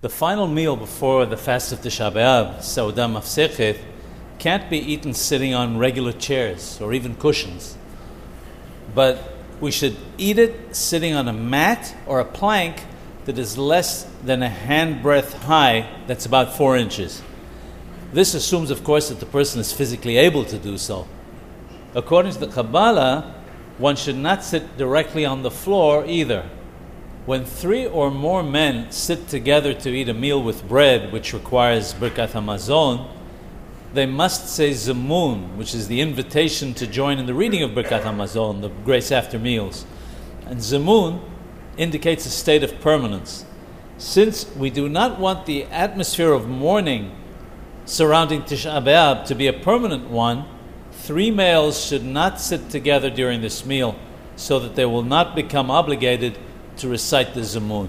The final meal before the fast of Tisha B'Av, Sauda Mafsechet, can't be eaten sitting on regular chairs or even cushions. But we should eat it sitting on a mat or a plank that is less than a handbreadth high, that's about four inches. This assumes, of course, that the person is physically able to do so. According to the Kabbalah, one should not sit directly on the floor either. When three or more men sit together to eat a meal with bread, which requires Birkat Hamazon, they must say Zamun, which is the invitation to join in the reading of Birkat Hamazon, the grace after meals. And Zamun indicates a state of permanence. Since we do not want the atmosphere of mourning surrounding Tisha B'Av to be a permanent one, three males should not sit together during this meal so that they will not become obligated to recite the Zamun.